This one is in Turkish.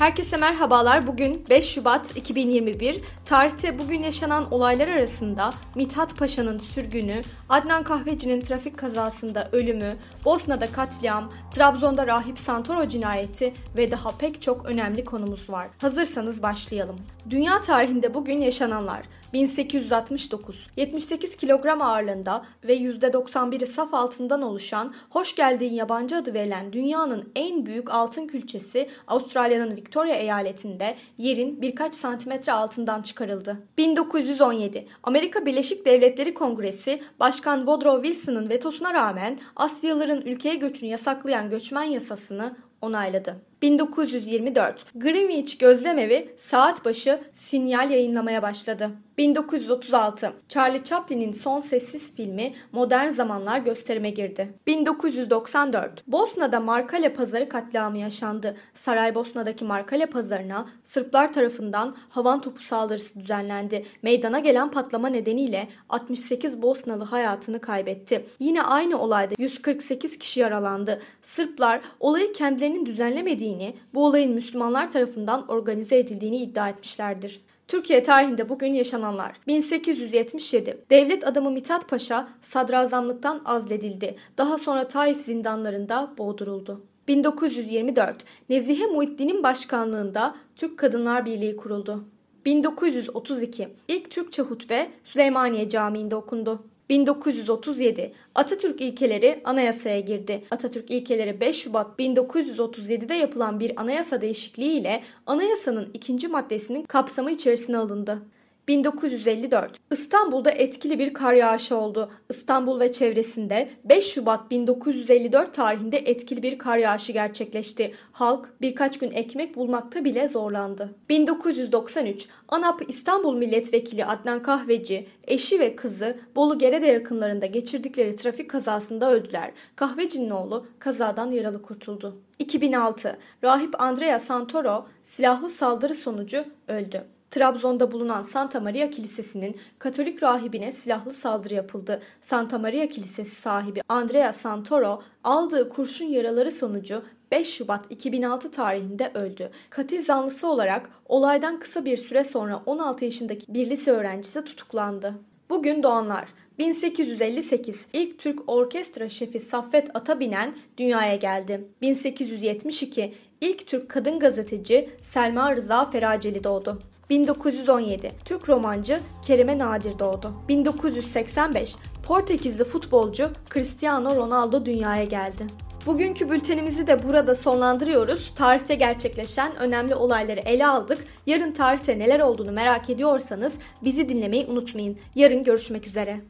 Herkese merhabalar. Bugün 5 Şubat 2021. Tarihte bugün yaşanan olaylar arasında Mithat Paşa'nın sürgünü, Adnan Kahveci'nin trafik kazasında ölümü, Bosna'da katliam, Trabzon'da Rahip Santoro cinayeti ve daha pek çok önemli konumuz var. Hazırsanız başlayalım. Dünya tarihinde bugün yaşananlar 1869, 78 kilogram ağırlığında ve %91'i saf altından oluşan Hoş Geldin Yabancı adı verilen dünyanın en büyük altın külçesi Avustralya'nın Victoria eyaletinde yerin birkaç santimetre altından çıkarıldı. 1917, Amerika Birleşik Devletleri Kongresi Başkan Woodrow Wilson'ın vetosuna rağmen Asyalıların ülkeye göçünü yasaklayan göçmen yasasını onayladı. 1924 Greenwich Gözlemevi saat başı sinyal yayınlamaya başladı. 1936 Charlie Chaplin'in son sessiz filmi Modern Zamanlar gösterime girdi. 1994 Bosna'da Markale Pazarı katliamı yaşandı. Saraybosna'daki Markale Pazarı'na Sırplar tarafından havan topu saldırısı düzenlendi. Meydana gelen patlama nedeniyle 68 Bosnalı hayatını kaybetti. Yine aynı olayda 148 kişi yaralandı. Sırplar olayı kendilerinin düzenlemediği edildiğini, bu olayın Müslümanlar tarafından organize edildiğini iddia etmişlerdir. Türkiye tarihinde bugün yaşananlar. 1877. Devlet adamı Mithat Paşa sadrazamlıktan azledildi. Daha sonra Taif zindanlarında boğduruldu. 1924. Nezihe Muhiddin'in başkanlığında Türk Kadınlar Birliği kuruldu. 1932. İlk Türkçe hutbe Süleymaniye Camii'nde okundu. 1937 Atatürk ilkeleri anayasaya girdi. Atatürk ilkeleri 5 Şubat 1937'de yapılan bir anayasa değişikliği ile anayasanın ikinci maddesinin kapsamı içerisine alındı. 1954 İstanbul'da etkili bir kar yağışı oldu. İstanbul ve çevresinde 5 Şubat 1954 tarihinde etkili bir kar yağışı gerçekleşti. Halk birkaç gün ekmek bulmakta bile zorlandı. 1993 ANAP İstanbul Milletvekili Adnan Kahveci, eşi ve kızı Bolu Gerede yakınlarında geçirdikleri trafik kazasında öldüler. Kahveci'nin oğlu kazadan yaralı kurtuldu. 2006 Rahip Andrea Santoro silahlı saldırı sonucu öldü. Trabzon'da bulunan Santa Maria Kilisesi'nin Katolik rahibine silahlı saldırı yapıldı. Santa Maria Kilisesi sahibi Andrea Santoro aldığı kurşun yaraları sonucu 5 Şubat 2006 tarihinde öldü. Katil zanlısı olarak olaydan kısa bir süre sonra 16 yaşındaki bir lise öğrencisi tutuklandı. Bugün doğanlar 1858 ilk Türk orkestra şefi Saffet Atabinen dünyaya geldi. 1872 ilk Türk kadın gazeteci Selma Rıza Feraceli doğdu. 1917 Türk romancı Kerime Nadir doğdu. 1985 Portekizli futbolcu Cristiano Ronaldo dünyaya geldi. Bugünkü bültenimizi de burada sonlandırıyoruz. Tarihte gerçekleşen önemli olayları ele aldık. Yarın tarihte neler olduğunu merak ediyorsanız bizi dinlemeyi unutmayın. Yarın görüşmek üzere.